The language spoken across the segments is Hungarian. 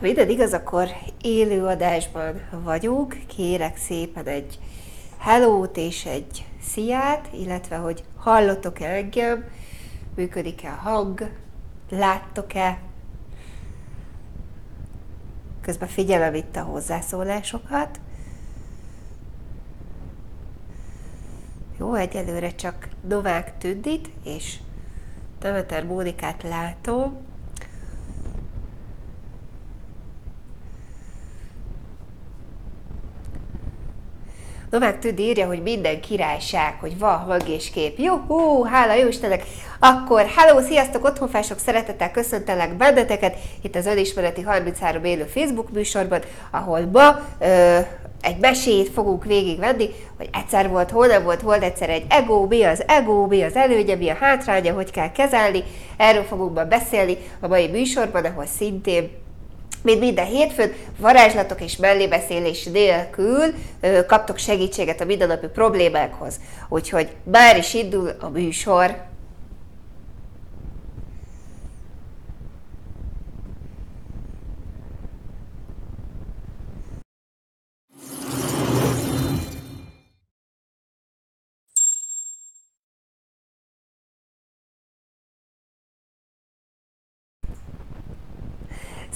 Ha minden igaz, akkor élőadásban vagyunk. Kérek szépen egy hellót és egy sziát, illetve hogy hallottok-e engem, működik-e a hang, láttok-e. Közben figyelem itt a hozzászólásokat. Jó, egyelőre csak Novák Tündit és Demeter Mónikát látom. Novák Tündi írja, hogy minden királyság, hogy van hang és kép. Juhú, hála jó Istennek! Akkor, hello, sziasztok, otthonfások, szeretettel köszöntelek benneteket itt az Önismereti 33 élő Facebook műsorban, ahol ma ö, egy mesét fogunk végigvenni, hogy egyszer volt, hol nem volt, volt egyszer egy ego, mi az ego, mi az előnye, mi a hátránya, hogy kell kezelni. Erről fogunk ma beszélni a mai műsorban, ahol szintén mint minden hétfőn, varázslatok és mellébeszélés nélkül ö, kaptok segítséget a mindennapi problémákhoz. Úgyhogy már is indul a műsor.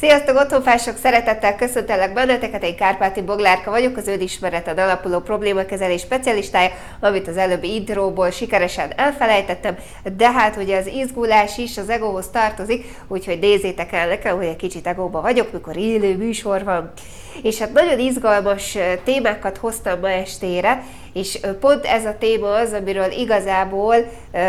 Sziasztok, otthonfások! Szeretettel köszöntelek benneteket, én Kárpáti Boglárka vagyok, az önismereted alapuló problémakezelés specialistája, amit az előbbi intróból sikeresen elfelejtettem, de hát ugye az izgulás is az egóhoz tartozik, úgyhogy nézzétek el nekem, hogy egy kicsit egóba vagyok, mikor élő műsor van. És hát nagyon izgalmas témákat hoztam ma estére, és pont ez a téma az, amiről igazából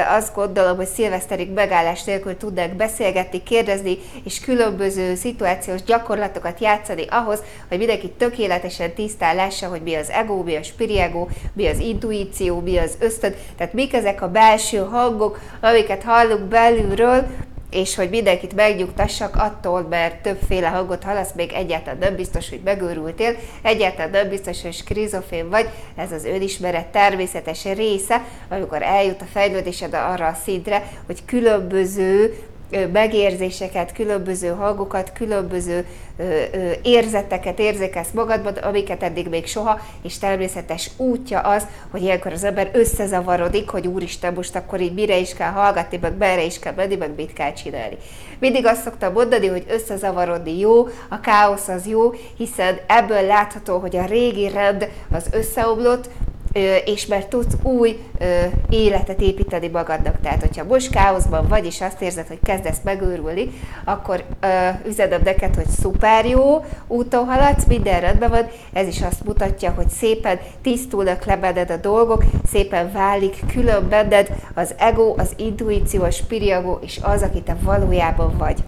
azt gondolom, hogy szilveszterig megállás nélkül tudnak beszélgetni, kérdezni, és különböző szituációs gyakorlatokat játszani ahhoz, hogy mindenki tökéletesen tisztán lássa, hogy mi az ego, mi a spiriego, mi az intuíció, mi az ösztön, tehát mik ezek a belső hangok, amiket hallunk belülről, és hogy mindenkit megnyugtassak attól, mert többféle hangot hallasz, még egyáltalán nem biztos, hogy megőrültél, egyáltalán nem biztos, hogy skrizofén vagy, ez az önismeret természetes része, amikor eljut a fejlődésed arra a szintre, hogy különböző megérzéseket, különböző hangokat, különböző érzeteket érzékelsz magadban, amiket eddig még soha, és természetes útja az, hogy ilyenkor az ember összezavarodik, hogy úristen, most akkor így mire is kell hallgatni, meg merre is kell menni, meg mit kell csinálni. Mindig azt szoktam mondani, hogy összezavarodni jó, a káosz az jó, hiszen ebből látható, hogy a régi rend az összeomlott, és mert tudsz új életet építeni magadnak. Tehát, hogyha most káoszban vagy, és azt érzed, hogy kezdesz megőrülni, akkor üzenem neked, hogy szuper jó úton haladsz, minden rendben van, ez is azt mutatja, hogy szépen tisztulnak le benned a dolgok, szépen válik külön benned az ego, az intuíció, a spiriago, és az, aki te valójában vagy.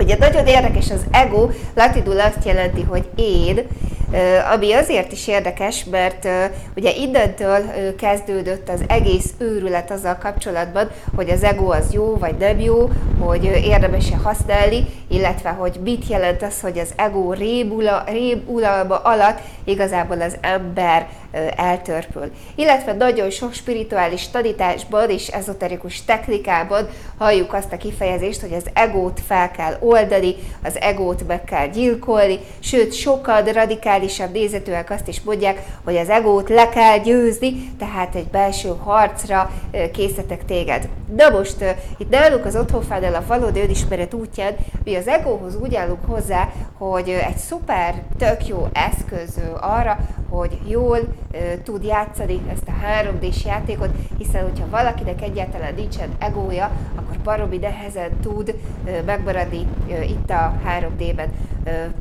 Ugye nagyon érdekes az ego, latinul azt jelenti, hogy én, ami azért is érdekes, mert ugye innentől kezdődött az egész őrület azzal kapcsolatban, hogy az ego az jó vagy nem jó, hogy érdemes-e használni, illetve hogy mit jelent az, hogy az ego rébula, rébulalma alatt igazából az ember eltörpül. Illetve nagyon sok spirituális tanításban és ezoterikus technikában halljuk azt a kifejezést, hogy az egót fel kell oldani, az egót meg kell gyilkolni, sőt sokan radikálisabb nézetűek azt is mondják, hogy az egót le kell győzni, tehát egy belső harcra készítek téged. Na most itt nálunk az otthonfánál a valódi önismeret útján mi az egóhoz úgy állunk hozzá, hogy egy szuper, tök jó eszköz arra, hogy jól tud játszani ezt a 3D-s játékot, hiszen hogyha valakinek egyáltalán nincsen egója, akkor baromi nehezen tud megmaradni itt a 3D-ben.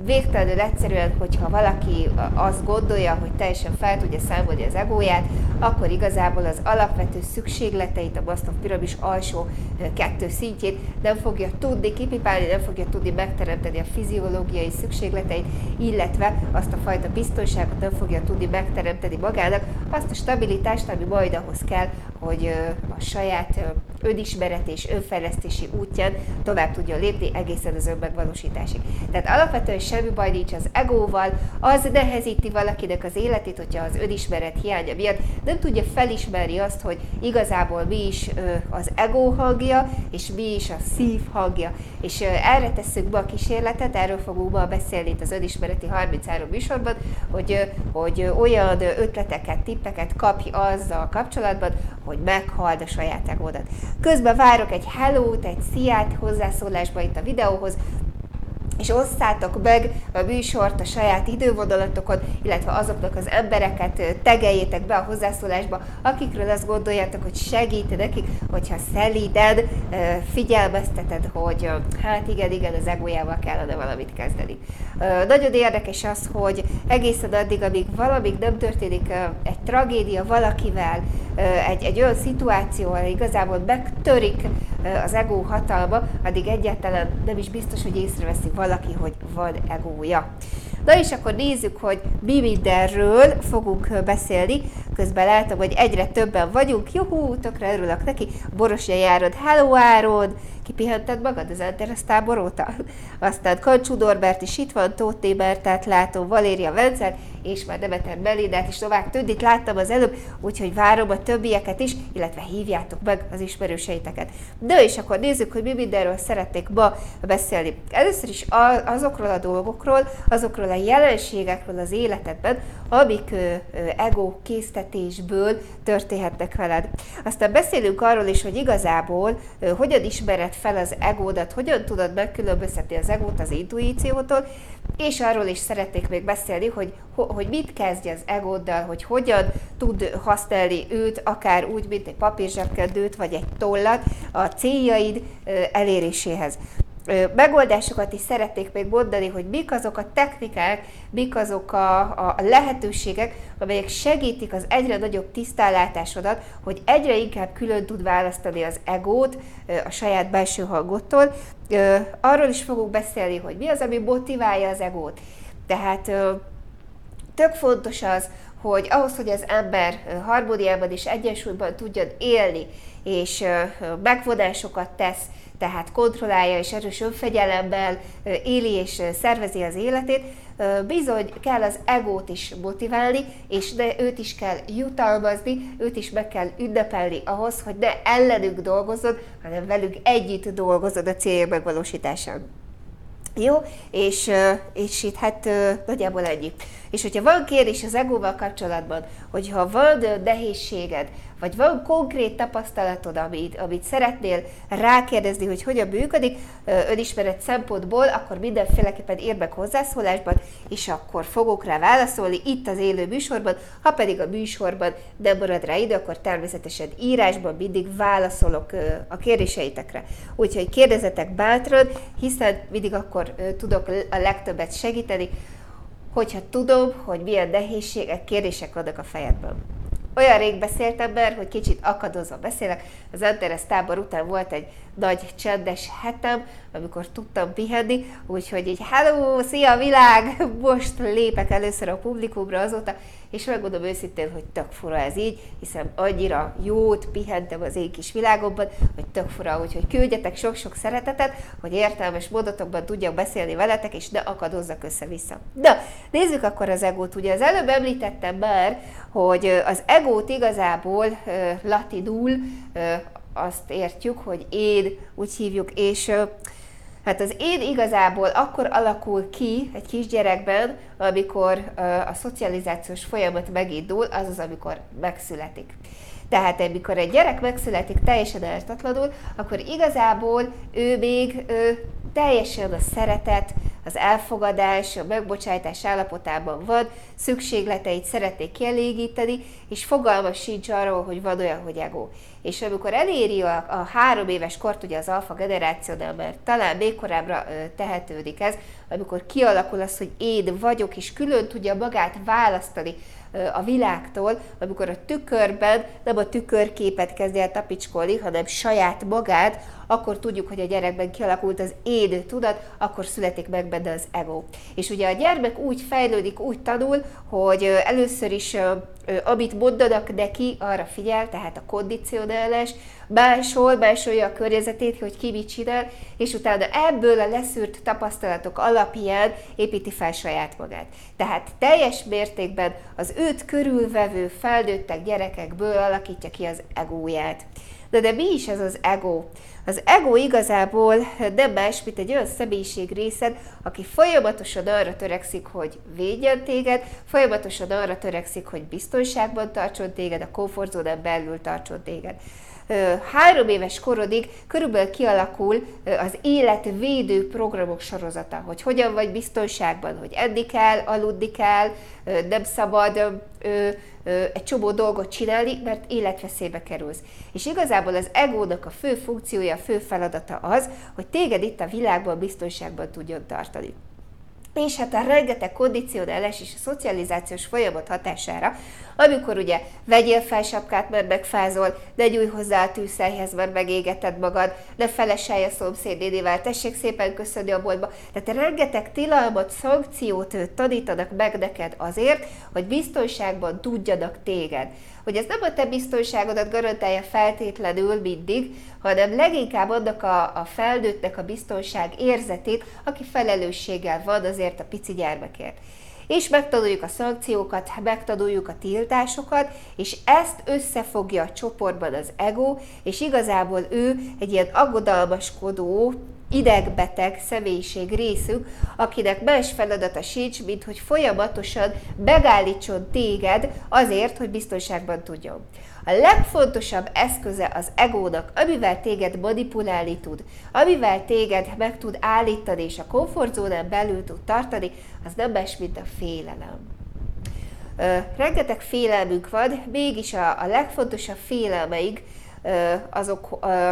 Végtelenül egyszerűen, hogyha valaki azt gondolja, hogy teljesen fel tudja számolni az egóját, akkor igazából az alapvető szükségleteit, a Maslow piramis alsó kettő szintjét nem fogja tudni kipipálni, nem fogja tudni megteremteni a fiziológiai szükségleteit, illetve azt a fajta biztonságot nem fogja tudni megteremteni magának, azt a stabilitást, ami majd ahhoz kell, hogy a saját önismeret és önfejlesztési útján tovább tudjon lépni egészen az önmegvalósításig. Tehát alapvetően semmi baj nincs az egóval, az nehezíti valakinek az életét, hogyha az önismeret hiánya miatt nem tudja felismerni azt, hogy igazából mi is az ego hangja, és mi is a szív hangja. És erre tesszük be a kísérletet, erről fogunk ma beszélni itt az önismereti 33 műsorban, hogy, hogy olyan ötleteket, tippeket kapj azzal kapcsolatban, hogy meghald a saját egódat. Közben várok egy hello-t, egy sziát hozzászólásba itt a videóhoz, és osszátok meg a műsort a saját idővonalatokon, illetve azoknak az embereket tegeljétek be a hozzászólásba, akikről azt gondoljátok, hogy segít nekik, hogyha szelíted, figyelmezteted, hogy hát igen, igen, az egójával kellene valamit kezdeni. Nagyon érdekes az, hogy egészen addig, amíg valamik nem történik egy tragédia valakivel, egy, egy olyan szituáció, ahol igazából megtörik az ego hatalma, addig egyáltalán nem is biztos, hogy észreveszi valaki, hogy van egója. Na és akkor nézzük, hogy mi mindenről fogunk beszélni. Közben látom, hogy egyre többen vagyunk. Juhú, tökre örülök neki. Borosja járod, hello Árod! Kipihented magad az Enteres tábor óta? Aztán Kancsú Norbert is itt van, Tóth Tébertát látom, Valéria Vencel, és már Demeter Melindát is tovább Tündit láttam az előbb, úgyhogy várom a többieket is, illetve hívjátok meg az ismerőseiteket. De és akkor nézzük, hogy mi mindenről szeretnék ma beszélni. Először is azokról a dolgokról, azokról a jelenségekről az életedben, amik ego késztetésből történhetnek veled. Aztán beszélünk arról is, hogy igazából ö, hogyan ismered fel az egódat, hogyan tudod megkülönböztetni az egót az intuíciótól, és arról is szeretnék még beszélni, hogy, hogy mit kezdj az egóddal, hogy hogyan tud használni őt, akár úgy, mint egy papírzsebkedőt, vagy egy tollat a céljaid eléréséhez megoldásokat is szeretnék még mondani, hogy mik azok a technikák, mik azok a, a lehetőségek, amelyek segítik az egyre nagyobb tisztállátásodat, hogy egyre inkább külön tud választani az egót a saját belső hangottól. Arról is fogunk beszélni, hogy mi az, ami motiválja az egót. Tehát tök fontos az, hogy ahhoz, hogy az ember harmóniában és egyensúlyban tudjon élni, és megvonásokat tesz, tehát kontrollálja és erős önfegyelemmel éli és szervezi az életét, bizony kell az egót is motiválni, és de őt is kell jutalmazni, őt is meg kell ünnepelni ahhoz, hogy ne ellenük dolgozod, hanem velük együtt dolgozod a célja megvalósításán. Jó, és, és itt hát nagyjából ennyi. És hogyha van kérdés az egóval kapcsolatban, hogyha van nehézséged, vagy van konkrét tapasztalatod, amit, amit szeretnél rákérdezni, hogy hogyan működik önismeret szempontból, akkor mindenféleképpen ér meg hozzászólásban, és akkor fogok rá válaszolni itt az élő műsorban, ha pedig a műsorban nem marad rá idő, akkor természetesen írásban mindig válaszolok a kérdéseitekre. Úgyhogy kérdezetek bátran, hiszen mindig akkor tudok a legtöbbet segíteni, hogyha tudom, hogy milyen nehézségek, kérdések vannak a fejedben. Olyan rég beszéltem már, hogy kicsit akadozva beszélek. Az Antares tábor után volt egy nagy csendes hetem, amikor tudtam pihenni, úgyhogy így hello, szia világ, most lépek először a publikumra azóta, és megmondom őszintén, hogy tök fura ez így, hiszen annyira jót pihentem az én kis világomban, hogy tök fura, úgyhogy küldjetek sok-sok szeretetet, hogy értelmes módotokban tudjak beszélni veletek, és ne akadozzak össze-vissza. De nézzük akkor az egót. Ugye az előbb említettem már, hogy az egót igazából latinul azt értjük, hogy én, úgy hívjuk, és Hát az én igazából akkor alakul ki egy kisgyerekben, amikor a szocializációs folyamat megindul, az az, amikor megszületik. Tehát amikor egy gyerek megszületik teljesen ártatlanul, akkor igazából ő még ő, teljesen a szeretet, az elfogadás, a megbocsájtás állapotában van, szükségleteit szeretnék kielégíteni, és fogalma sincs arról, hogy van olyan, hogy ego. És amikor eléri a, a három éves kort, ugye az alfa generációnál, mert talán még korábbra ö, tehetődik ez, amikor kialakul az, hogy én vagyok, és külön tudja magát választani a világtól, amikor a tükörben nem a tükörképet kezdi el tapicskolni, hanem saját magát, akkor tudjuk, hogy a gyerekben kialakult az én tudat, akkor születik meg benne az ego. És ugye a gyermek úgy fejlődik, úgy tanul, hogy először is amit mondanak neki, arra figyel, tehát a kondicionál, ellenes, másol, másolja a környezetét, hogy ki mit csinál, és utána ebből a leszűrt tapasztalatok alapján építi fel saját magát. Tehát teljes mértékben az őt körülvevő felnőttek gyerekekből alakítja ki az egóját. De, de mi is ez az ego? Az ego igazából nem más, mint egy olyan személyiség részed, aki folyamatosan arra törekszik, hogy védjen téged, folyamatosan arra törekszik, hogy biztonságban tartson téged, a komfortzónán belül tartson téged három éves korodig körülbelül kialakul az életvédő programok sorozata, hogy hogyan vagy biztonságban, hogy enni kell, aludni kell, nem szabad egy csomó dolgot csinálni, mert életveszélybe kerülsz. És igazából az egónak a fő funkciója, a fő feladata az, hogy téged itt a világban biztonságban tudjon tartani és hát a rengeteg kondicionális és a szocializációs folyamat hatására, amikor ugye vegyél fel sapkát, mert megfázol, ne gyújj hozzá a tűzhelyhez, mert megégeted magad, ne feleselj a szomszédénével, tessék szépen köszönni a boltba. Tehát rengeteg tilalmat, szankciót tanítanak meg neked azért, hogy biztonságban tudjanak téged hogy ez nem a te biztonságodat garantálja feltétlenül mindig, hanem leginkább annak a, a felnőttnek a biztonság érzetét, aki felelősséggel van azért a pici gyermekért. És megtanuljuk a szankciókat, megtanuljuk a tiltásokat, és ezt összefogja a csoportban az ego, és igazából ő egy ilyen aggodalmaskodó, idegbeteg személyiség részük, akinek más feladata sincs, mint hogy folyamatosan megállítson téged azért, hogy biztonságban tudjon. A legfontosabb eszköze az egónak, amivel téged manipulálni tud, amivel téged meg tud állítani és a komfortzónán belül tud tartani, az nem más, mint a félelem. Ö, rengeteg félelmünk van, mégis a, a legfontosabb félelmeink ö, azok ö,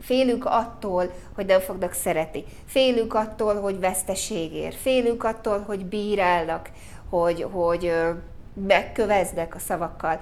Félünk attól, hogy nem fognak szeretni. Félünk attól, hogy veszteségért. Félünk attól, hogy bírálnak, hogy, hogy megköveznek a szavakkal.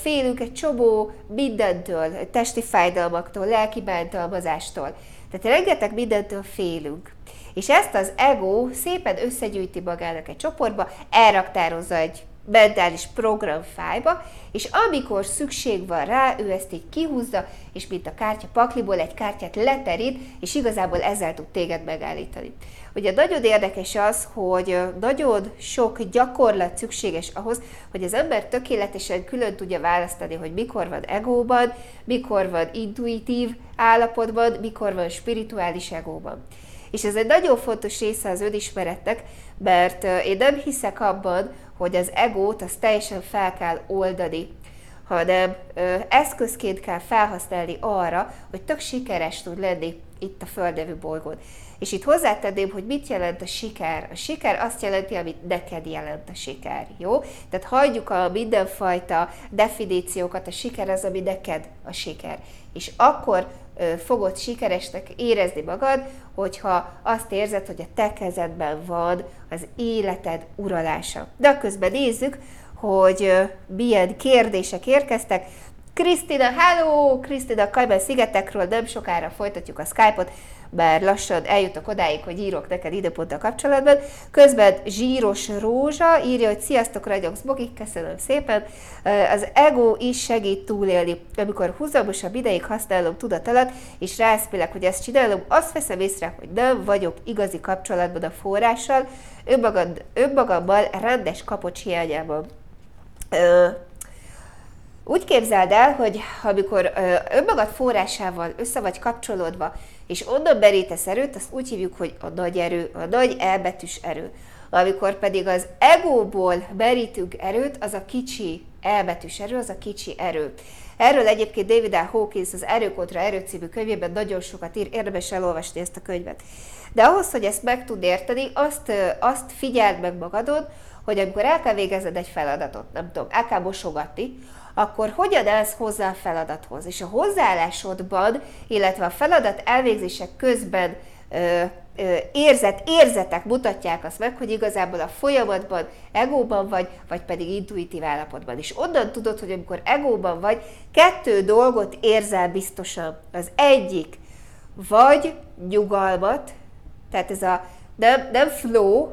Félünk egy csomó mindentől, testi fájdalmaktól, lelki bántalmazástól. Tehát rengeteg mindentől félünk. És ezt az ego szépen összegyűjti magának egy csoportba, elraktározza egy mentális programfájba, és amikor szükség van rá, ő ezt így kihúzza, és mint a kártya pakliból egy kártyát leterít, és igazából ezzel tud téged megállítani. Ugye nagyon érdekes az, hogy nagyon sok gyakorlat szükséges ahhoz, hogy az ember tökéletesen külön tudja választani, hogy mikor van egóban, mikor van intuitív állapotban, mikor van spirituális egóban. És ez egy nagyon fontos része az önismeretnek, mert én nem hiszek abban, hogy az egót az teljesen fel kell oldani, hanem ö, eszközként kell felhasználni arra, hogy tök sikeres tud lenni itt a Földnevű bolygón. És itt hozzátenném, hogy mit jelent a siker. A siker azt jelenti, amit neked jelent a siker, jó? Tehát hagyjuk a mindenfajta definíciókat, a siker az, ami neked a siker. És akkor fogod sikeresnek érezni magad, hogyha azt érzed, hogy a te kezedben van az életed uralása. De közben nézzük, hogy milyen kérdések érkeztek. Krisztina, hello! Krisztina, Kajben szigetekről nem sokára folytatjuk a Skype-ot, bár lassan eljutok odáig, hogy írok neked időponttal kapcsolatban. Közben Zsíros Rózsa írja, hogy sziasztok, ragyogsz Bogi, köszönöm szépen. Az ego is segít túlélni. Amikor húzamosabb ideig használom tudat alatt, és rászpélek, hogy ezt csinálom, azt veszem észre, hogy nem vagyok igazi kapcsolatban a forrással, önmagam, önmagammal rendes kapocs hiányában. Úgy képzeld el, hogy amikor önmagad forrásával össze vagy kapcsolódva, és onnan merítesz erőt, azt úgy hívjuk, hogy a nagy erő, a nagy elbetűs erő. Amikor pedig az egóból merítünk erőt, az a kicsi elbetűs erő, az a kicsi erő. Erről egyébként David R. Hawkins az Erőkontra Erő című könyvében nagyon sokat ír, érdemes elolvasni ezt a könyvet. De ahhoz, hogy ezt meg tud érteni, azt, azt figyeld meg magadon, hogy amikor el kell végezned egy feladatot, nem tudom, el kell mosogatni, akkor hogyan állsz hozzá a feladathoz. És a hozzáállásodban, illetve a feladat elvégzések közben ö, ö, érzet, érzetek mutatják azt meg, hogy igazából a folyamatban egóban vagy, vagy pedig intuitív állapotban. És onnan tudod, hogy amikor egóban vagy, kettő dolgot érzel biztosan. Az egyik, vagy nyugalmat, tehát ez a nem, nem flow,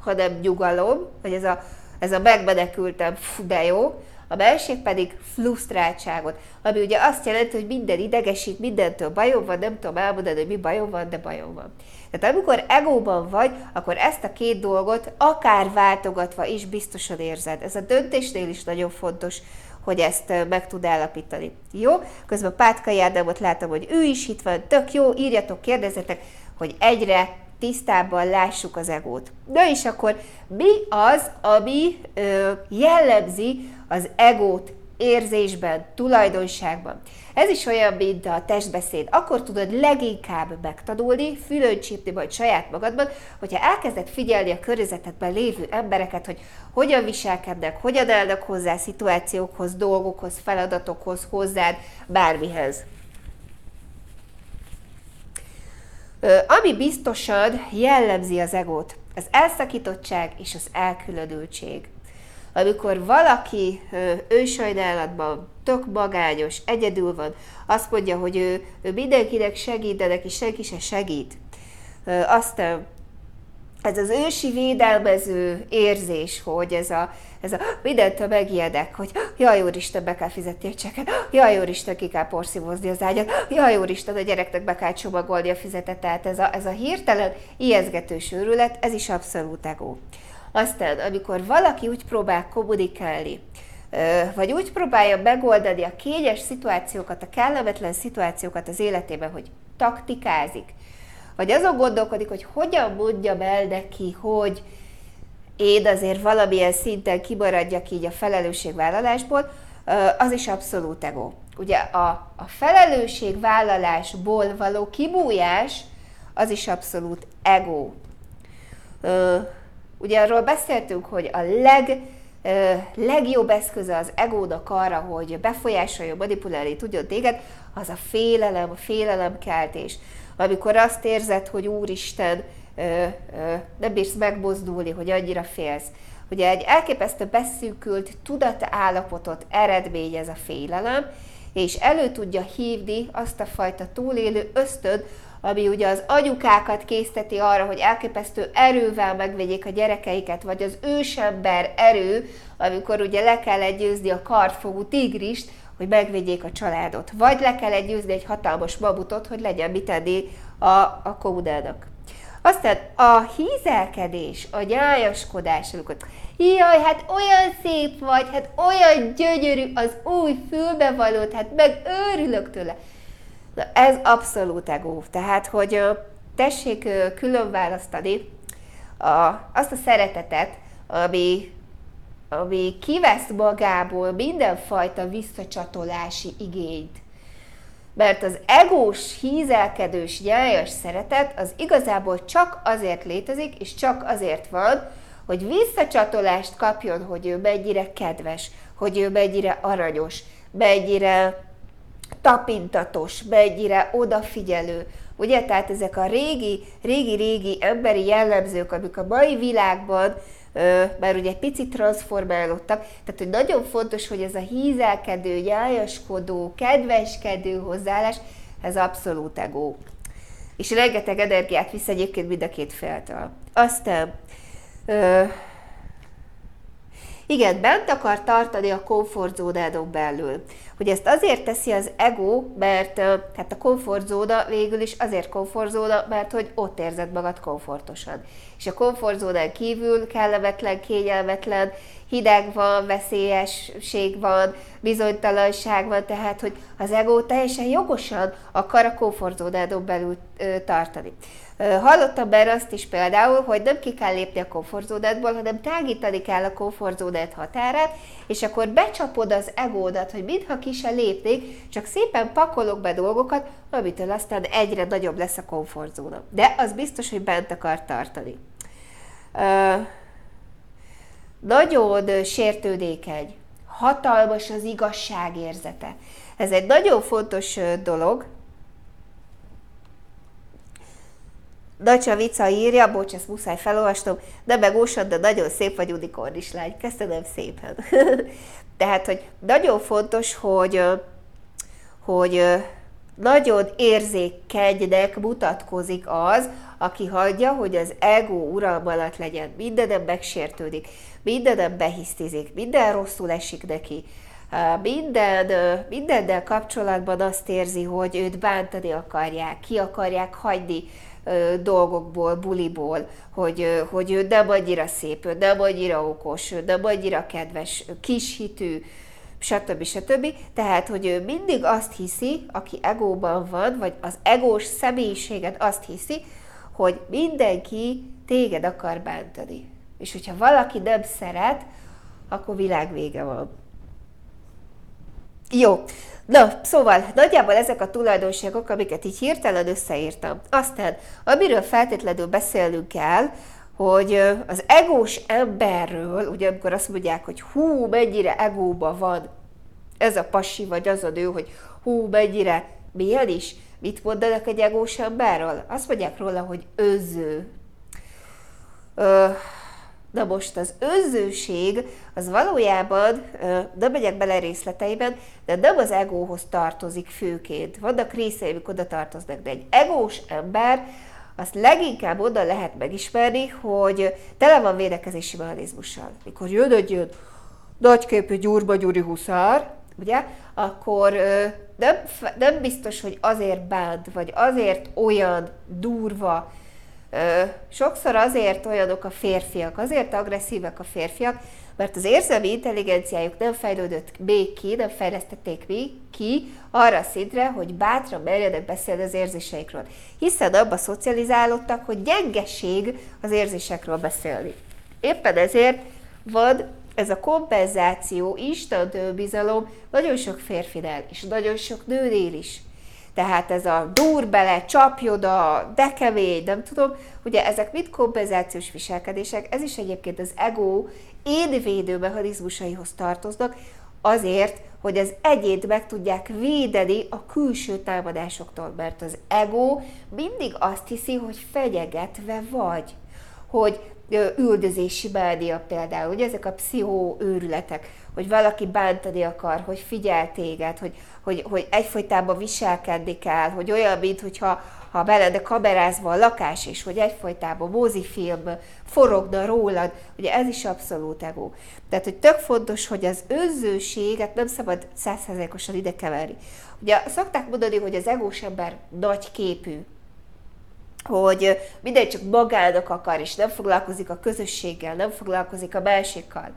hanem nyugalom, vagy ez a, ez a megmenekültem, fú, de jó, a másik pedig frusztráltságot, ami ugye azt jelenti, hogy minden idegesít, mindentől bajom van, nem tudom elmondani, hogy mi bajom van, de bajom van. Tehát amikor egóban vagy, akkor ezt a két dolgot akár váltogatva is biztosan érzed. Ez a döntésnél is nagyon fontos, hogy ezt meg tud állapítani. Jó? Közben Pátkai Ádámot látom, hogy ő is itt van, tök jó, írjatok, kérdezetek, hogy egyre tisztábban lássuk az egót. Na és akkor mi az, ami ö, jellemzi az egót érzésben, tulajdonságban? Ez is olyan, mint a testbeszéd. Akkor tudod leginkább megtanulni, fülön csípni majd saját magadban, hogyha elkezded figyelni a környezetedben lévő embereket, hogy hogyan viselkednek, hogyan állnak hozzá szituációkhoz, dolgokhoz, feladatokhoz, hozzád, bármihez. Ami biztosan jellemzi az egót, az elszakítottság és az elkülönültség. Amikor valaki ősajnálatban tök magányos, egyedül van, azt mondja, hogy ő, ő mindenkinek segít, de neki senki se segít. Aztán ez az ősi védelmező érzés, hogy ez a, ez a mindentől megijedek, hogy jaj, úristen, be kell fizetni a cseket, jaj, úristen, ki kell porszívozni az ágyat, jaj, úristen, a gyereknek be kell csomagolni a fizetet, tehát ez a, ez a hirtelen ijeszgetős őrület, ez is abszolút ego. Aztán, amikor valaki úgy próbál kommunikálni, vagy úgy próbálja megoldani a kényes szituációkat, a kellemetlen szituációkat az életében, hogy taktikázik, vagy azon gondolkodik, hogy hogyan mondjam el neki, hogy én azért valamilyen szinten kimaradjak így a felelősségvállalásból, az is abszolút ego. Ugye a, a felelősségvállalásból való kibújás, az is abszolút ego. Ugye arról beszéltünk, hogy a leg, legjobb eszköze az egónak arra, hogy befolyásolja, manipulálni tudjon téged, az a félelem, a félelemkeltés. Amikor azt érzed, hogy Úristen, nem bírsz megmozdulni, hogy annyira félsz. Ugye egy elképesztő beszűkült tudatállapotot eredményez a félelem, és elő tudja hívni azt a fajta túlélő ösztöd, ami ugye az anyukákat készteti arra, hogy elképesztő erővel megvegyék a gyerekeiket, vagy az ősember erő, amikor ugye le kell egyőzni a kartfogú tigrist, hogy megvédjék a családot. Vagy le kell egyőzni egy hatalmas mamutot, hogy legyen mit tenni a, a kommunának. Aztán a hízelkedés, a nyájaskodás, amikor jaj, hát olyan szép vagy, hát olyan gyönyörű az új fülbevalót, hát meg őrülök tőle. Na, ez abszolút ego. Tehát, hogy tessék külön választani a, azt a szeretetet, ami, ami kivesz magából mindenfajta visszacsatolási igényt. Mert az egós, hízelkedős, nyájas szeretet az igazából csak azért létezik, és csak azért van, hogy visszacsatolást kapjon, hogy ő mennyire kedves, hogy ő mennyire aranyos, mennyire tapintatos, mennyire odafigyelő, ugye? Tehát ezek a régi, régi-régi emberi jellemzők, amik a mai világban már ugye picit transformálódtak, tehát hogy nagyon fontos, hogy ez a hízelkedő, nyájaskodó, kedveskedő hozzáállás, ez abszolút ego. És rengeteg energiát visz egyébként mind a két féltől. Aztán igen, bent akar tartani a komfortzónádon belül. Hogy ezt azért teszi az ego, mert hát a komfortzóna végül is azért komfortzóna, mert hogy ott érzed magad komfortosan. És a komfortzónán kívül kellemetlen, kényelmetlen, hideg van, veszélyesség van, bizonytalanság van, tehát hogy az ego teljesen jogosan akar a komfortzónádon belül ö, tartani. Hallottam már azt is például, hogy nem ki kell lépni a komfortzónádból, hanem tágítani kell a komfortzónát határát, és akkor becsapod az egódat, hogy mintha ki se lépnék, csak szépen pakolok be dolgokat, amitől aztán egyre nagyobb lesz a komfortzóna. De az biztos, hogy bent akar tartani. Nagyon sértődékeny, hatalmas az igazságérzete. Ez egy nagyon fontos dolog, Dacsa Vica írja, bocs, ezt muszáj felolvastom, de megósod, de nagyon szép vagy unikornis lány. Köszönöm szépen. Tehát, hogy nagyon fontos, hogy, hogy nagyon érzékenynek mutatkozik az, aki hagyja, hogy az ego uralma alatt legyen. Mindenem megsértődik, mindenem behisztizik, minden rosszul esik neki, minden, mindennel kapcsolatban azt érzi, hogy őt bántani akarják, ki akarják hagyni dolgokból, buliból, hogy, hogy ő nem annyira szép, ő nem annyira okos, ő nem annyira kedves, kishitű, stb. stb. Tehát, hogy ő mindig azt hiszi, aki egóban van, vagy az egós személyiséget azt hiszi, hogy mindenki téged akar bántani. És hogyha valaki nem szeret, akkor világ vége van. Jó, Na, szóval nagyjából ezek a tulajdonságok, amiket így hirtelen összeírtam. Aztán, amiről feltétlenül beszélnünk kell, hogy az egós emberről, ugye amikor azt mondják, hogy hú, mennyire egóba van ez a pasi, vagy az a nő, hogy hú, mennyire milyen is, mit mondanak egy egós emberről? Azt mondják róla, hogy öző. Ö, Na most az önzőség az valójában, nem megyek bele részleteiben, de nem az egóhoz tartozik főként. Vannak részei, amik oda tartoznak, de egy egós ember azt leginkább oda lehet megismerni, hogy tele van védekezési mechanizmussal. Mikor jön egy jön nagyképű gyurba gyuri huszár, ugye, akkor nem, nem biztos, hogy azért bánt, vagy azért olyan durva, sokszor azért olyanok a férfiak, azért agresszívek a férfiak, mert az érzelmi intelligenciájuk nem fejlődött még ki, nem fejlesztették még ki arra szintre, hogy bátran merjenek beszélni az érzéseikről. Hiszen abba szocializálódtak, hogy gyengeség az érzésekről beszélni. Éppen ezért van ez a kompenzáció, instant bizalom nagyon sok férfinál, és nagyon sok nőnél is. Tehát ez a dur bele, csapjoda, de kemény, nem tudom, ugye ezek mind kompenzációs viselkedések, ez is egyébként az ego énvédő mechanizmusaihoz tartoznak, azért, hogy az egyént meg tudják védeni a külső támadásoktól, mert az ego mindig azt hiszi, hogy fenyegetve vagy, hogy üldözési mánia például, ugye ezek a pszichó őrületek, hogy valaki bántani akar, hogy figyel téged, hogy, hogy, hogy egyfolytában viselkedni kell, hogy olyan, mint ha belede kamerázva a lakás is, hogy egyfolytában mozifilm forogna rólad, ugye ez is abszolút ego. Tehát, hogy tök fontos, hogy az önzőséget nem szabad százszerzékosan ide keverni. Ugye szokták mondani, hogy az egós ember nagy képű, hogy minden csak magának akar, és nem foglalkozik a közösséggel, nem foglalkozik a másikkal.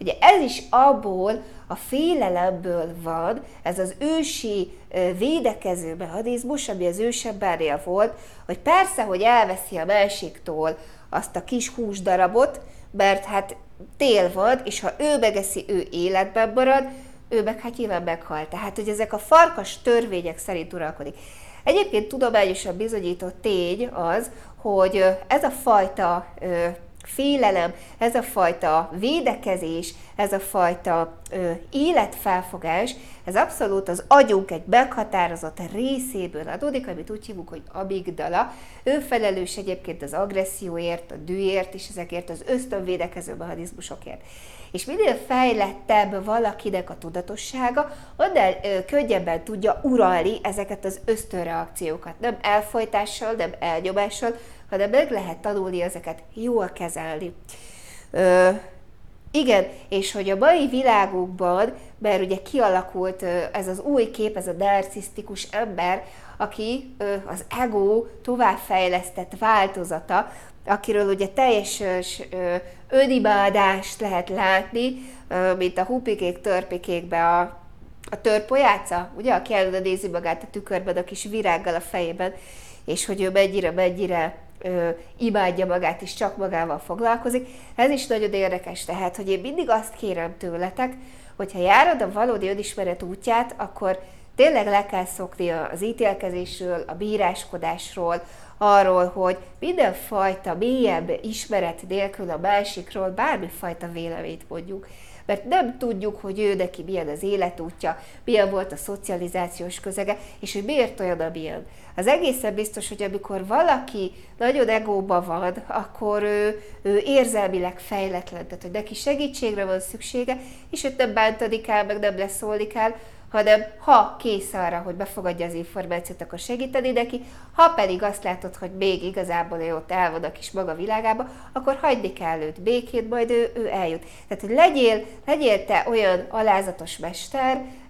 Ugye ez is abból a félelemből van, ez az ősi védekező mechanizmus, ami az ősebbernél volt, hogy persze, hogy elveszi a másiktól azt a kis húsdarabot, mert hát tél van, és ha ő megeszi, ő életben marad, ő meg hát nyilván meghal. Tehát, hogy ezek a farkas törvények szerint uralkodik. Egyébként tudományosan bizonyított tény az, hogy ez a fajta félelem, ez a fajta védekezés, ez a fajta ö, életfelfogás, ez abszolút az agyunk egy meghatározott részéből adódik, amit úgy hívunk, hogy amigdala. Ő felelős egyébként az agresszióért, a dűért és ezekért az ösztönvédekező mechanizmusokért. És minél fejlettebb valakinek a tudatossága, annál ö, könnyebben tudja uralni ezeket az ösztönreakciókat. Nem elfolytással, nem elnyomással, hanem meg lehet tanulni ezeket jól kezelni. Ö, igen, és hogy a mai világunkban, mert ugye kialakult ez az új kép, ez a narcisztikus ember, aki az ego továbbfejlesztett változata, akiről ugye teljes önimádást lehet látni, mint a hupikék, törpikékbe a, a törpojáca, ugye, aki nézi magát a tükörben a kis virággal a fejében, és hogy ő mennyire, mennyire ö, imádja magát és csak magával foglalkozik. Ez is nagyon érdekes, tehát, hogy én mindig azt kérem tőletek, hogyha járod a valódi önismeret útját, akkor tényleg le kell szokni az ítélkezésről, a bíráskodásról, arról, hogy mindenfajta mélyebb ismeret nélkül a másikról bármifajta véleményt mondjuk mert nem tudjuk, hogy ő neki milyen az életútja, milyen volt a szocializációs közege, és hogy miért olyan, amilyen. Az egészen biztos, hogy amikor valaki nagyon egóba van, akkor ő, ő érzelmileg fejletlen, tehát hogy neki segítségre van szüksége, és őt nem bántani kell, meg nem leszólni kell, hanem ha kész arra, hogy befogadja az információt, akkor segíteni neki, ha pedig azt látod, hogy még igazából ő ott elvon a kis maga világába, akkor hagyni kell őt békét, majd ő, ő eljut. Tehát, hogy legyél, legyél te olyan alázatos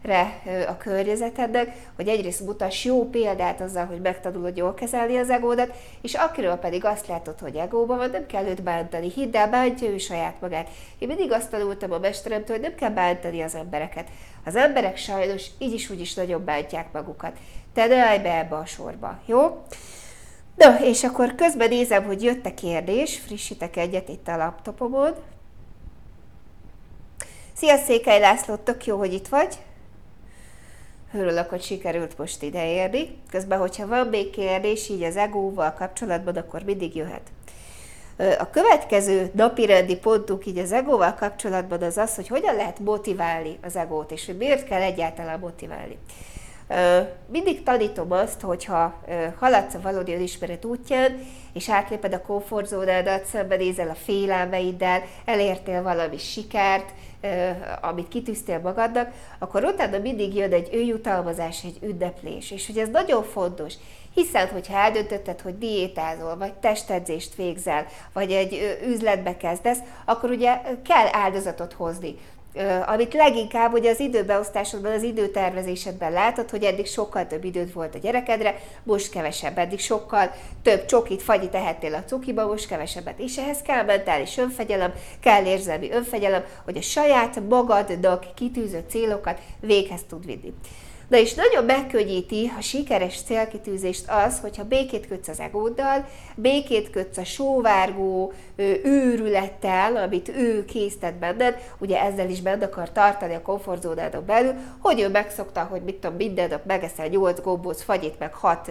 mesterre a környezetednek, hogy egyrészt mutass jó példát azzal, hogy megtanulod jól kezelni az egódat, és akiről pedig azt látod, hogy egóban van, nem kell őt bántani. Hidd el, bántja ő saját magát. Én mindig azt tanultam a mesteremtől, hogy nem kell bántani az embereket. Az emberek sajnos így is úgy is nagyobb bántják magukat. Te ne állj be ebbe a sorba, jó? No, és akkor közben nézem, hogy jött a kérdés, frissítek egyet itt a laptopomon. Szia Székely László, tök jó, hogy itt vagy. Örülök, hogy sikerült most ide érni. Közben, hogyha van még kérdés így az egóval kapcsolatban, akkor mindig jöhet. A következő napirendi pontunk így az egóval kapcsolatban az az, hogy hogyan lehet motiválni az egót, és hogy miért kell egyáltalán motiválni. Mindig tanítom azt, hogyha haladsz a valódi önismeret útján, és átléped a komfortzónádat, szembenézel a félelmeiddel, elértél valami sikert, amit kitűztél magadnak, akkor utána mindig jön egy őjutalmazás, egy ünneplés. És hogy ez nagyon fontos, hiszen, hogyha eldöntötted, hogy diétázol, vagy testedzést végzel, vagy egy üzletbe kezdesz, akkor ugye kell áldozatot hozni amit leginkább ugye az időbeosztásodban, az időtervezésedben látod, hogy eddig sokkal több időd volt a gyerekedre, most kevesebb, eddig sokkal több csokit, fagyit tehettél a cukiba, most kevesebbet. És ehhez kell mentális önfegyelem, kell érzelmi önfegyelem, hogy a saját magadnak kitűzött célokat véghez tud vinni. Na és nagyon megkönnyíti a sikeres célkitűzést az, hogyha békét kötsz az egóddal, békét kötsz a sóvárgó őrülettel, amit ő készített benned, ugye ezzel is benne akar tartani a komfortzónádon belül, hogy ő megszokta, hogy mit tudom, minden nap megeszel 8 gombóc fagyit, meg 6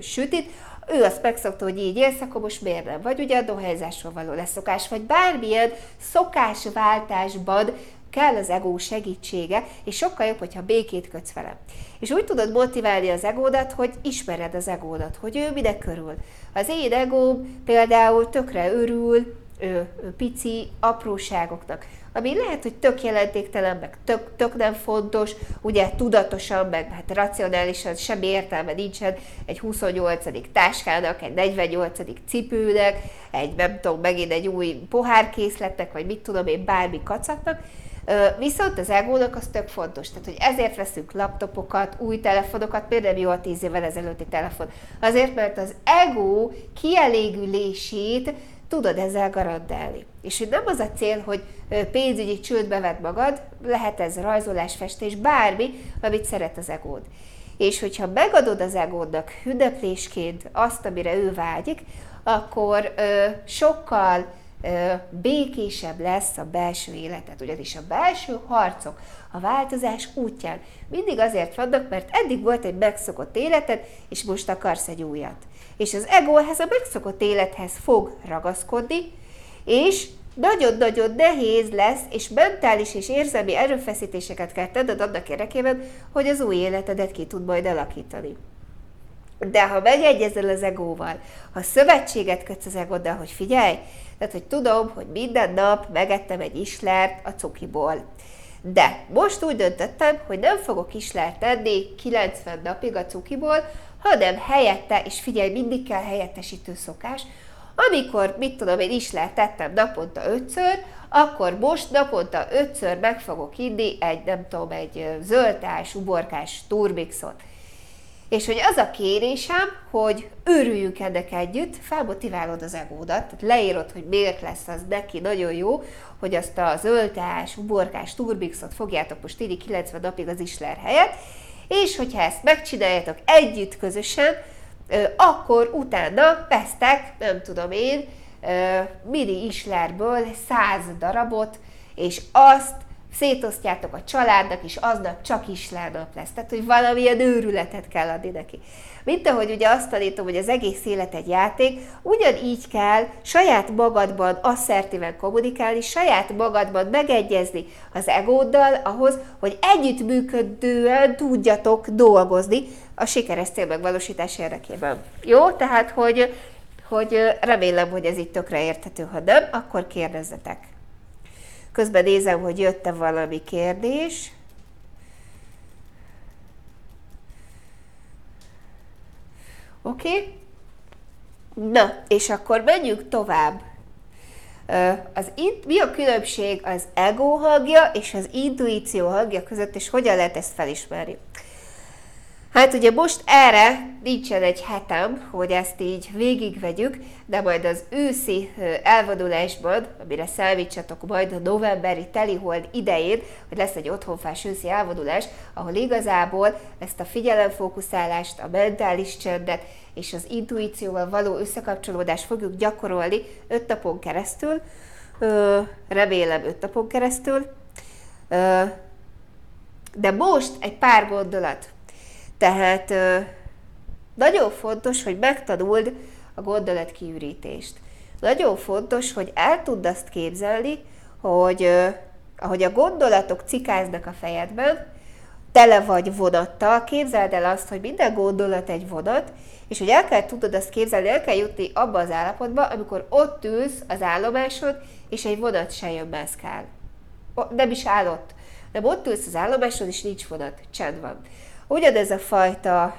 sütit, ő azt megszokta, hogy így élsz, akkor most miért nem? Vagy ugye a dohányzásról való leszokás, vagy bármilyen szokásváltásban kell az ego segítsége, és sokkal jobb, hogyha békét kötsz vele. És úgy tudod motiválni az egódat, hogy ismered az egódat, hogy ő mide körül. Az én ego például tökre örül, ő, pici apróságoknak, ami lehet, hogy tök jelentéktelen, meg tök, tök nem fontos, ugye tudatosan, meg hát racionálisan semmi értelme nincsen egy 28. táskának, egy 48. cipőnek, egy nem tudom, megint egy új pohárkészletnek, vagy mit tudom én, bármi kacatnak, Viszont az egónak az tök fontos, tehát hogy ezért veszünk laptopokat, új telefonokat, például jó a 10 évvel ezelőtti telefon. Azért, mert az ego kielégülését tudod ezzel garantálni. És hogy nem az a cél, hogy pénzügyi csődbe vedd magad, lehet ez rajzolás, festés, bármi, amit szeret az egód. És hogyha megadod az egódnak hüdeplésként azt, amire ő vágyik, akkor ö, sokkal békésebb lesz a belső életed. Ugyanis a belső harcok a változás útján mindig azért vannak, mert eddig volt egy megszokott életed, és most akarsz egy újat. És az ego ehhez a megszokott élethez fog ragaszkodni, és nagyon-nagyon nehéz lesz, és mentális és érzelmi erőfeszítéseket kell tenned annak érdekében, hogy az új életedet ki tud majd alakítani. De ha megegyezel az egóval, ha szövetséget kötsz az egoddal, hogy figyelj, tehát, hogy tudom, hogy minden nap megettem egy islert a cukiból. De most úgy döntöttem, hogy nem fogok islert tenni 90 napig a cukiból, hanem helyette, és figyelj, mindig kell helyettesítő szokás, amikor, mit tudom én, islert tettem naponta ötször, akkor most naponta ötször meg fogok inni egy, nem tudom, egy zöldás, uborkás turbixot. És hogy az a kérésem, hogy örüljünk ennek együtt, felmotiválod az egódat, tehát leírod, hogy miért lesz az neki nagyon jó, hogy azt a zöldás, uborkás turbixot fogjátok most írni 90 napig az Isler helyett, és hogyha ezt megcsináljátok együtt, közösen, akkor utána vesztek, nem tudom én, mini Islerből 100 darabot, és azt szétosztjátok a családnak, és aznap csak islánap lesz. Tehát, hogy valamilyen őrületet kell adni neki. Mint ahogy ugye azt tanítom, hogy az egész élet egy játék, ugyanígy kell saját magadban asszertíven kommunikálni, saját magadban megegyezni az egóddal ahhoz, hogy együttműködően tudjatok dolgozni a sikeres célmegvalósítás érdekében. Jó? Tehát, hogy, hogy remélem, hogy ez itt tökre érthető, ha nem, akkor kérdezzetek. Közben nézem, hogy jött-e valami kérdés. Oké? Okay? Na, és akkor menjünk tovább. Az int, mi a különbség az ego hangja és az intuíció hangja között, és hogyan lehet ezt felismerni? Hát ugye most erre nincsen egy hetem, hogy ezt így végigvegyük, de majd az őszi elvonulásban, amire számítsatok majd a novemberi telihold idején, hogy lesz egy otthonfás őszi elvonulás, ahol igazából ezt a figyelemfókuszálást, a mentális csendet és az intuícióval való összekapcsolódást fogjuk gyakorolni öt napon keresztül, remélem öt napon keresztül, de most egy pár gondolat tehát nagyon fontos, hogy megtanuld a gondolatkiürítést. Nagyon fontos, hogy el tudd azt képzelni, hogy ahogy a gondolatok cikáznak a fejedben, tele vagy vonattal, képzeld el azt, hogy minden gondolat egy vonat, és hogy el kell tudod azt képzelni, el kell jutni abba az állapotba, amikor ott ülsz az állomásod, és egy vonat se jön mászkál. Nem is állott. De ott ülsz az állomásod, és nincs vonat, csend van. Ugyanez a fajta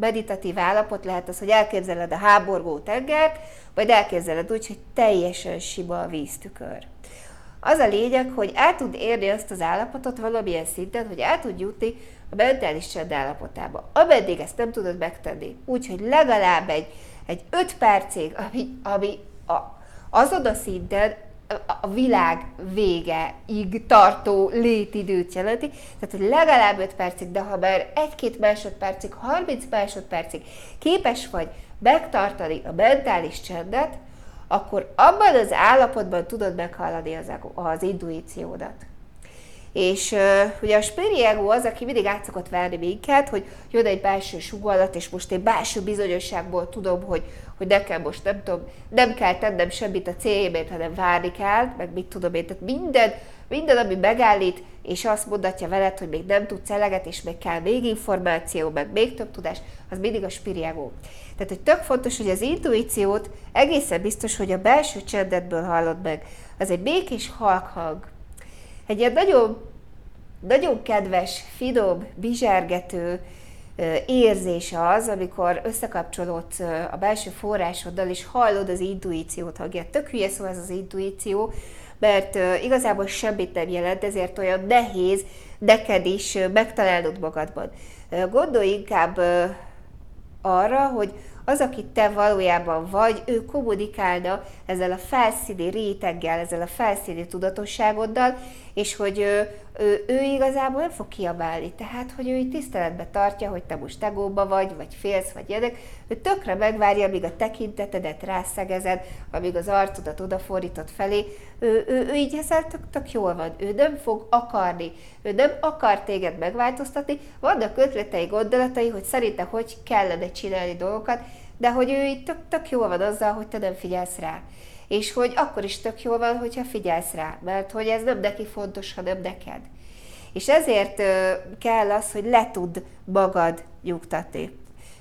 meditatív állapot lehet az, hogy elképzeled a háborgó tengert, vagy elképzeled úgy, hogy teljesen sima a víztükör. Az a lényeg, hogy el tud érni azt az állapotot valamilyen szinten, hogy el tud jutni a mentális csend állapotába. Ameddig ezt nem tudod megtenni, úgyhogy legalább egy, egy öt percig, ami, ami a, azon a szinten a világ végeig tartó létidőt jelenti, tehát legalább 5 percig, de ha már 1-2 másodpercig, 30 másodpercig képes vagy megtartani a mentális csendet, akkor abban az állapotban tudod meghallani az, az intuíciódat. És uh, ugye a spiri ego az, aki mindig át szokott verni minket, hogy jön egy belső sugallat, és most én belső bizonyosságból tudom, hogy, hogy nekem most nem tudom, nem kell tennem semmit a céljémért, hanem várni kell, meg mit tudom én. Tehát minden, minden, ami megállít, és azt mondatja veled, hogy még nem tudsz eleget, és még kell még információ, meg még több tudás, az mindig a spiri ego. Tehát, hogy tök fontos, hogy az intuíciót egészen biztos, hogy a belső csendetből hallod meg. Az egy békés halk hang, egy ilyen nagyon, nagyon kedves, finom, bizsergető érzés az, amikor összekapcsolódsz a belső forrásoddal, és hallod az intuíciót hangját. Tök hülye szó ez az intuíció, mert igazából semmit nem jelent, ezért olyan nehéz neked is megtalálnod magadban. Gondolj inkább arra, hogy az, aki te valójában vagy, ő kommunikálna ezzel a felszíni réteggel, ezzel a felszíni tudatosságoddal, és hogy ő, ő, ő igazából nem fog kiabálni. Tehát, hogy ő így tiszteletbe tartja, hogy te most tegóba vagy, vagy félsz, vagy ilyenek. Ő tökre megvárja, amíg a tekintetedet rászegezed, amíg az arcodat odafordított felé. Ő, ő, ő így ezzel tök, tök jól van. Ő nem fog akarni. Ő nem akar téged megváltoztatni. Vannak ötletei, gondolatai, hogy szerinte hogy kellene csinálni dolgokat, de hogy ő így tök, tök jól van azzal, hogy te nem figyelsz rá és hogy akkor is tök jól van, hogyha figyelsz rá, mert hogy ez nem neki fontos, hanem neked. És ezért kell az, hogy le tud magad nyugtatni.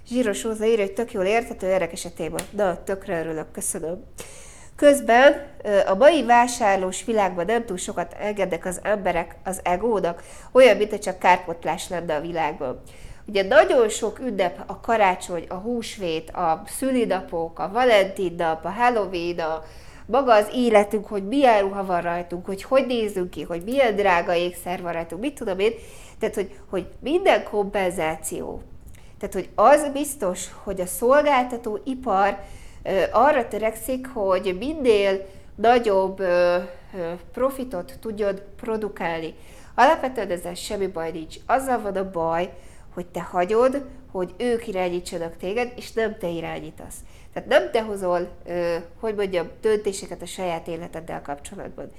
Zsíros Róza írja, hogy tök jól érthető, érdekes a téma. Na, tökre örülök, köszönöm. Közben a mai vásárlós világban nem túl sokat engednek az emberek az egónak, olyan, mint csak kárpotlás lenne a világban. Ugye nagyon sok ünnep, a karácsony, a húsvét, a szülinapok, a Valentin nap, a Halloween, a maga az életünk, hogy milyen ruha van rajtunk, hogy hogy nézünk ki, hogy milyen drága ékszer van rajtunk, mit tudom én. Tehát, hogy, hogy minden kompenzáció. Tehát, hogy az biztos, hogy a szolgáltató ipar ö, arra törekszik, hogy minél nagyobb ö, ö, profitot tudjon produkálni. Alapvetően ezzel semmi baj nincs. Azzal van a baj, hogy te hagyod, hogy ők irányítsanak téged, és nem te irányítasz. Tehát nem te hozol, hogy mondjam, döntéseket a saját életeddel kapcsolatban.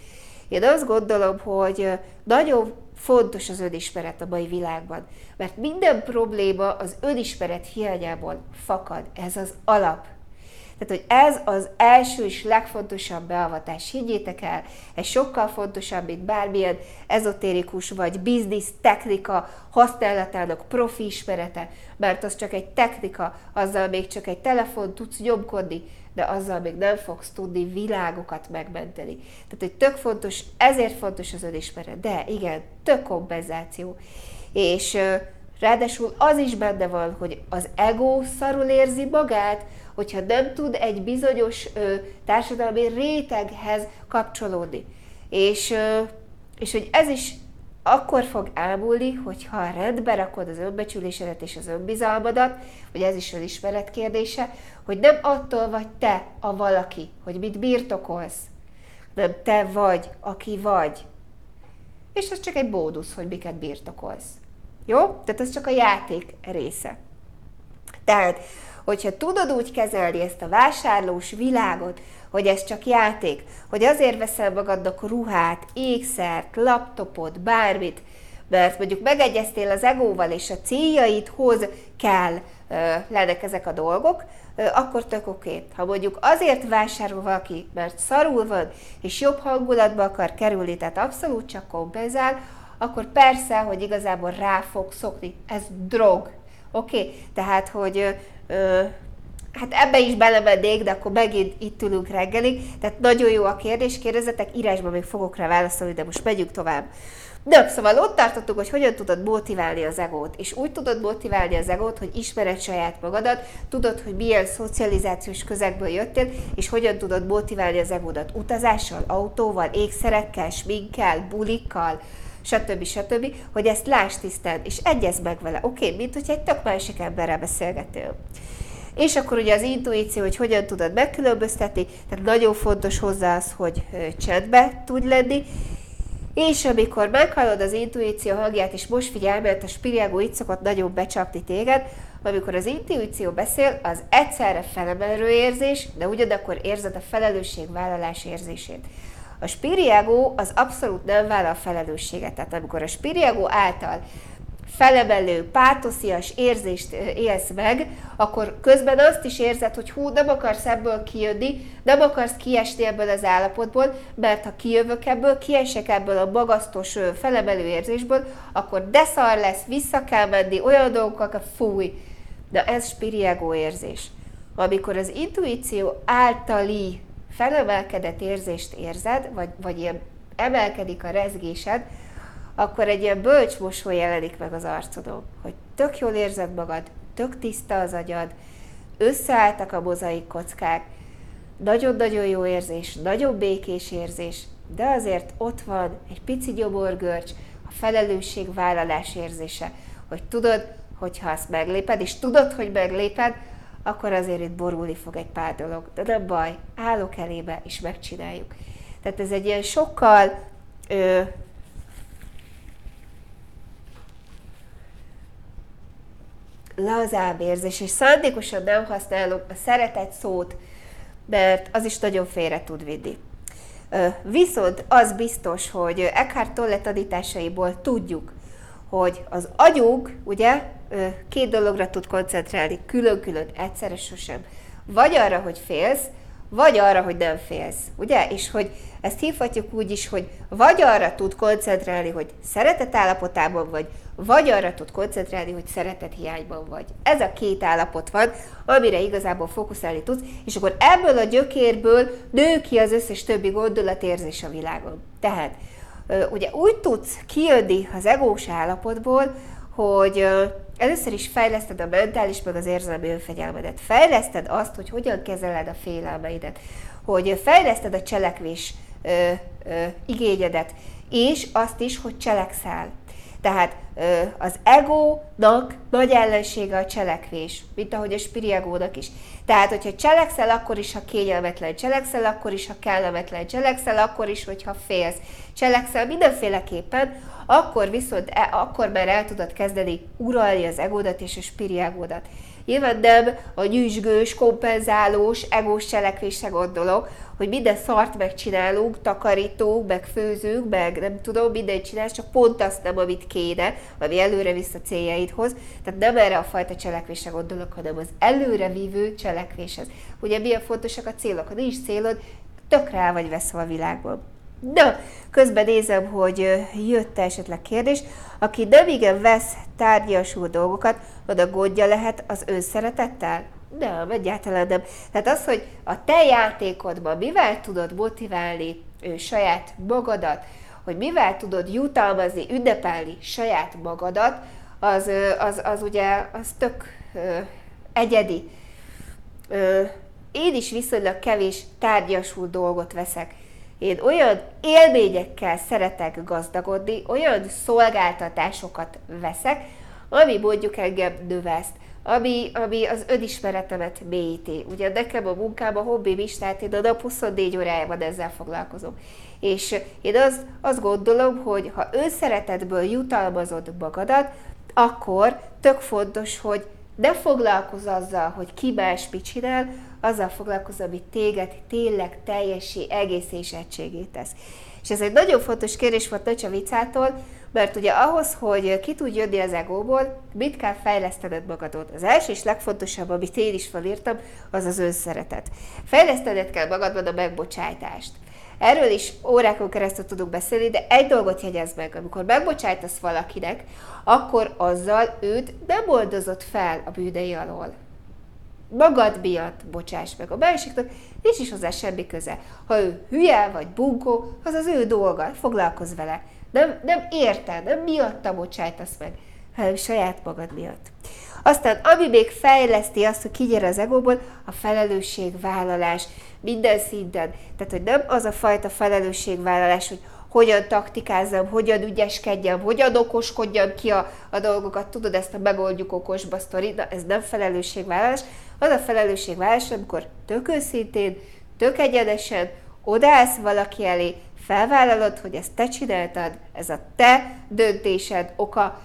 Én azt gondolom, hogy nagyon fontos az önismeret a mai világban, mert minden probléma az önismeret hiányából fakad. Ez az alap. Tehát, hogy ez az első és legfontosabb beavatás, higgyétek el, ez sokkal fontosabb, mint bármilyen ezotérikus vagy biznisz technika használatának profi ismerete, mert az csak egy technika, azzal még csak egy telefon tudsz nyomkodni, de azzal még nem fogsz tudni világokat megmenteni. Tehát, hogy tök fontos, ezért fontos az önismeret, de igen, tök kompenzáció. És Ráadásul az is benne van, hogy az ego szarul érzi magát, hogyha nem tud egy bizonyos ö, társadalmi réteghez kapcsolódni. És, ö, és hogy ez is akkor fog elmúlni, hogyha rendbe rakod az önbecsülésedet és az önbizalmadat, hogy ez is ismeret kérdése, hogy nem attól vagy te a valaki, hogy mit birtokolsz, nem te vagy, aki vagy. És ez csak egy bódusz, hogy miket birtokolsz. Jó? Tehát ez csak a játék része. Tehát, hogyha tudod úgy kezelni ezt a vásárlós világot, hogy ez csak játék, hogy azért veszel magadnak ruhát, ékszert, laptopot, bármit, mert mondjuk megegyeztél az egóval, és a céljaidhoz kell lennek ezek a dolgok, akkor tök oké. Okay. Ha mondjuk azért vásárol valaki, mert szarul van, és jobb hangulatba akar kerülni, tehát abszolút csak kompenzál, akkor persze, hogy igazából rá fog szokni. Ez drog. Oké? Okay? Tehát, hogy hát ebbe is belemennék, de akkor megint itt ülünk reggelig. Tehát nagyon jó a kérdés, kérdezetek, írásban még fogok rá válaszolni, de most megyünk tovább. De szóval ott tartottuk, hogy hogyan tudod motiválni az egót. És úgy tudod motiválni az egót, hogy ismered saját magadat, tudod, hogy milyen szocializációs közegből jöttél, és hogyan tudod motiválni az egódat utazással, autóval, ékszerekkel, sminkkel, bulikkal, stb. stb., hogy ezt láss tisztán, és egyez meg vele. Oké, okay, mint hogyha egy tök másik emberrel beszélgetél. És akkor ugye az intuíció, hogy hogyan tudod megkülönböztetni, tehát nagyon fontos hozzá az, hogy csendbe tud lenni, és amikor meghallod az intuíció hangját, és most figyelj, mert a spiriágó itt szokott nagyon becsapni téged, amikor az intuíció beszél, az egyszerre felemelő érzés, de ugyanakkor érzed a felelősségvállalás érzését. A spiriágó az abszolút nem vállal felelősséget. Tehát amikor a spiriágó által felemelő, pátoszias érzést élsz meg, akkor közben azt is érzed, hogy hú, nem akarsz ebből kijönni, nem akarsz kiesni ebből az állapotból, mert ha kijövök ebből, kiesek ebből a magasztos felemelő érzésből, akkor de szar lesz, vissza kell menni, olyan dolgokkal, fúj. De ez spiriágó érzés. Amikor az intuíció általi felemelkedett érzést érzed, vagy, vagy ilyen emelkedik a rezgésed, akkor egy ilyen bölcs mosoly jelenik meg az arcodon, hogy tök jól érzed magad, tök tiszta az agyad, összeálltak a mozaik kockák, nagyon-nagyon jó érzés, nagyon békés érzés, de azért ott van egy pici gyoborgörcs, a felelősségvállalás érzése, hogy tudod, hogy ha azt megléped, és tudod, hogy megléped, akkor azért itt borulni fog egy pár dolog. De nem baj, állok elébe, és megcsináljuk. Tehát ez egy ilyen sokkal ö, lazább érzés, és szándékosan nem használom a szeretet szót, mert az is nagyon félre tud vinni. Viszont az biztos, hogy Eckhart Tolle tanításaiból tudjuk, hogy az agyunk ugye két dologra tud koncentrálni, külön-külön, egyszerre sosem. Vagy arra, hogy félsz, vagy arra, hogy nem félsz, ugye? És hogy ezt hívhatjuk úgy is, hogy vagy arra tud koncentrálni, hogy szeretet állapotában vagy, vagy arra tud koncentrálni, hogy szeretet hiányban vagy. Ez a két állapot van, amire igazából fókuszálni tudsz, és akkor ebből a gyökérből nő ki az összes többi gondolatérzés a világon. Tehát ugye úgy tudsz kijönni az egós állapotból, hogy először is fejleszted a mentális, meg az érzelmi önfegyelmedet. Fejleszted azt, hogy hogyan kezeled a félelmeidet, hogy fejleszted a cselekvés igényedet, és azt is, hogy cselekszel. Tehát az egónak nagy ellensége a cselekvés, mint ahogy a spiriegónak is. Tehát, hogyha cselekszel, akkor is, ha kényelmetlen, cselekszel, akkor is, ha kellemetlen, cselekszel, akkor is, hogyha félsz. Cselekszel mindenféleképpen, akkor viszont e, akkor már el tudod kezdeni uralni az egódat és a spiriegódat. Nyilván nem a nyüzsgős, kompenzálós, egós cselekvésre gondolok, hogy minden szart megcsinálunk, takarítunk, meg főzünk, meg nem tudom, mindent csinálsz, csak pont azt nem, amit kéne, ami előre visz a céljaidhoz. Tehát nem erre a fajta cselekvésre gondolok, hanem az előrevívő cselekvéshez. Ugye milyen fontosak a célok? Ha nincs célod, tök rá vagy veszve a világban. Na, közben nézem, hogy jött -e esetleg kérdés. Aki igen vesz tárgyasú dolgokat, oda gondja lehet az önszeretettel? Nem, egyáltalán nem. Tehát az, hogy a te játékodban mivel tudod motiválni ő, saját magadat, hogy mivel tudod jutalmazni, ünnepelni saját magadat, az, az, az ugye az tök ö, egyedi. Ö, én is viszonylag kevés tárgyasult dolgot veszek. Én olyan élményekkel szeretek gazdagodni, olyan szolgáltatásokat veszek, ami mondjuk engem növeszt, ami, ami az önismeretemet mélyíti. Ugye nekem a munkában, a hobbim is, tehát én a nap 24 órájában ezzel foglalkozom. És én azt, azt gondolom, hogy ha önszeretetből jutalmazod magadat, akkor tök fontos, hogy ne foglalkozz azzal, hogy ki más mit csinál, azzal foglalkozz, ami téged tényleg teljessé, egész és egységét tesz. És ez egy nagyon fontos kérdés volt Nöcse Vicától, mert ugye ahhoz, hogy ki tudj jönni az egóból, mit kell fejlesztened magadot? Az első és legfontosabb, amit én is felírtam, az az önszeretet. Fejlesztened kell magadban a megbocsájtást. Erről is órákon keresztül tudunk beszélni, de egy dolgot jegyez meg, amikor megbocsájtasz valakinek, akkor azzal őt nem oldozott fel a bűnei alól. Magad miatt bocsáss meg a másiknak, nincs is hozzá semmi köze. Ha ő hülye vagy bunkó, az az ő dolga, foglalkozz vele. Nem, nem érted, nem miatta bocsájtasz meg, hanem saját magad miatt. Aztán, ami még fejleszti azt, hogy kigyere az egóból, a felelősségvállalás minden szinten. Tehát, hogy nem az a fajta felelősségvállalás, hogy hogyan taktikázzam, hogyan ügyeskedjem, hogyan okoskodjam ki a, a dolgokat, tudod, ezt a megoldjuk okosba sztori, na ez nem felelősségvállalás, az a felelősségvállalás, amikor tök őszintén, tök egyenesen odaállsz valaki elé, felvállalod, hogy ezt te csináltad, ez a te döntésed oka,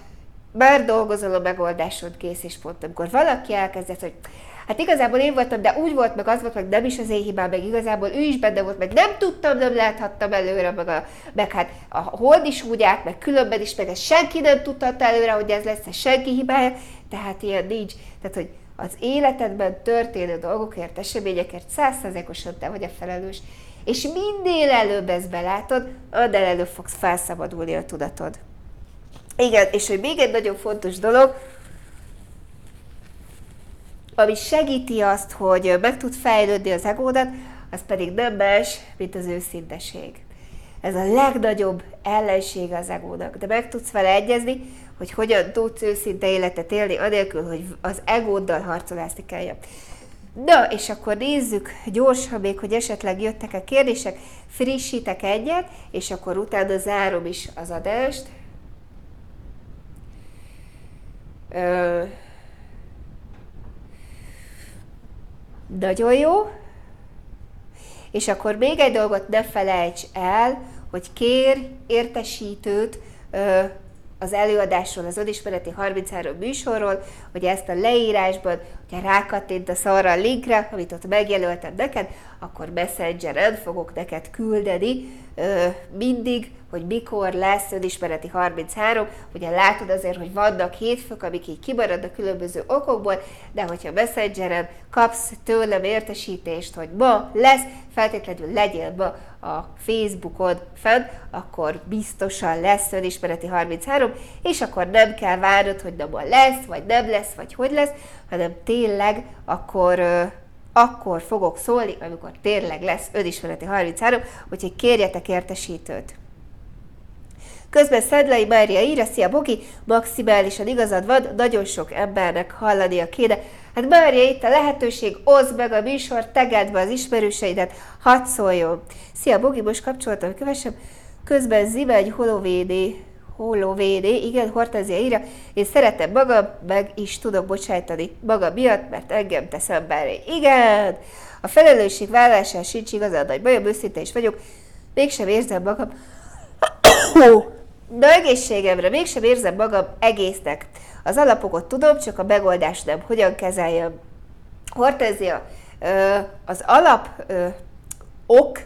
már dolgozol a megoldásod kész, és pont amikor valaki elkezdett, hogy hát igazából én voltam, de úgy volt, meg az volt, meg nem is az én hibám, meg igazából ő is benne volt, meg nem tudtam, nem láthattam előre, meg, a, meg hát a hold is úgy állt, meg különben is, meg ezt senki nem tudhatta előre, hogy ez lesz, ez senki hibája, tehát ilyen nincs. Tehát, hogy az életedben történő dolgokért, eseményekért százszerzékosan te vagy a felelős, és minél előbb ezt belátod, annál előbb fogsz felszabadulni a tudatod. Igen, és hogy még egy nagyon fontos dolog, ami segíti azt, hogy meg tud fejlődni az egódat, az pedig nem más, mint az őszinteség. Ez a legnagyobb ellenség az egónak, de meg tudsz vele egyezni, hogy hogyan tudsz őszinte életet élni, anélkül, hogy az egóddal harcolászni kelljen. Na, és akkor nézzük gyorsan még, hogy esetleg jöttek-e kérdések, frissítek egyet, és akkor utána zárom is az adást. Ö, nagyon jó. És akkor még egy dolgot ne felejts el, hogy kér értesítőt ö, az előadásról, az önismereti 33 műsorról, hogy ezt a leírásban, hogyha rákattintasz arra a linkre, amit ott megjelöltem neked, akkor Messengeren fogok neked küldeni ö, mindig, hogy mikor lesz önismereti 33. Ugye látod azért, hogy vannak hétfők, amik így kimaradnak különböző okokból, de hogyha Messengeren kapsz tőlem értesítést, hogy ma lesz, feltétlenül legyél ma a Facebookon fenn, akkor biztosan lesz önismereti 33, és akkor nem kell várnod, hogy na ma lesz, vagy nem lesz, vagy hogy lesz, hanem tényleg akkor akkor fogok szólni, amikor tényleg lesz önismereti 33, úgyhogy kérjetek értesítőt. Közben Szedlei Mária írja, szia Bogi, maximálisan igazad van, nagyon sok embernek hallania kéne. Hát Mária, itt a lehetőség, oszd meg a műsor, tegedd be az ismerőseidet, hadd szóljon. Szia Bogi, most kapcsoltam kövessem. Közben Zivegy Holovédé, Holovédé, igen, Hortázia írja, én szeretem magam, meg is tudok bocsájtani magam miatt, mert engem tesz emberre. Igen, a felelősség vállásán sincs igazán nagy bajom, őszinte is vagyok, mégsem érzem magam de egészségemre mégsem érzem magam egésznek. Az alapokat tudom, csak a megoldást nem. Hogyan kezeljem? Hortezia, az alap ok,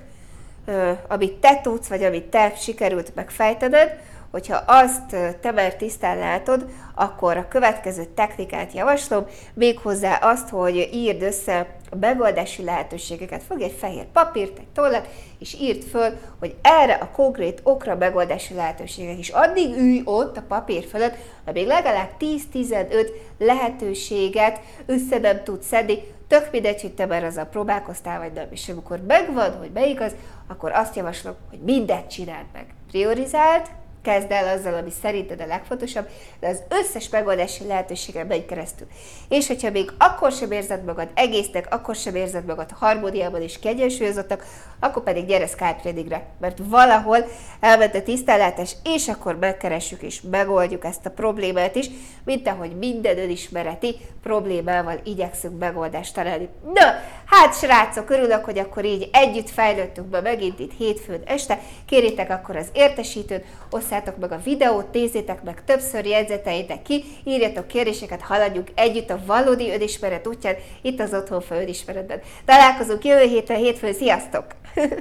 amit te tudsz, vagy amit te sikerült megfejtened, hogyha azt te már tisztán látod, akkor a következő technikát javaslom, méghozzá azt, hogy írd össze a megoldási lehetőségeket. Fogj egy fehér papírt, egy tollat, és írd föl, hogy erre a konkrét okra megoldási lehetőségek is. Addig ülj ott a papír fölött, amíg legalább 10-15 lehetőséget össze nem tudsz szedni, tök mindegy, hogy te már azzal próbálkoztál, vagy nem. És amikor megvan, hogy melyik az, akkor azt javaslom, hogy mindent csináld meg. Priorizáld, kezd el azzal, ami szerinted a legfontosabb, de az összes megoldási lehetőségre megy keresztül. És hogyha még akkor sem érzed magad egésznek, akkor sem érzed magad harmóniában és kiegyensúlyozottak, akkor pedig gyere Skype mert valahol elment a tisztellátás, és akkor megkeressük és megoldjuk ezt a problémát is, mint ahogy minden önismereti problémával igyekszünk megoldást találni. Na, hát srácok, örülök, hogy akkor így együtt fejlődtünk be megint itt hétfőn este. Kérjétek akkor az értesítőt, osszátok meg a videót, nézzétek meg többször, jegyzeteitek ki, írjatok kérdéseket, haladjunk együtt a valódi önismeret útján, itt az Otthon Önismeretben. Találkozunk jövő héten, hétfőn, sziasztok!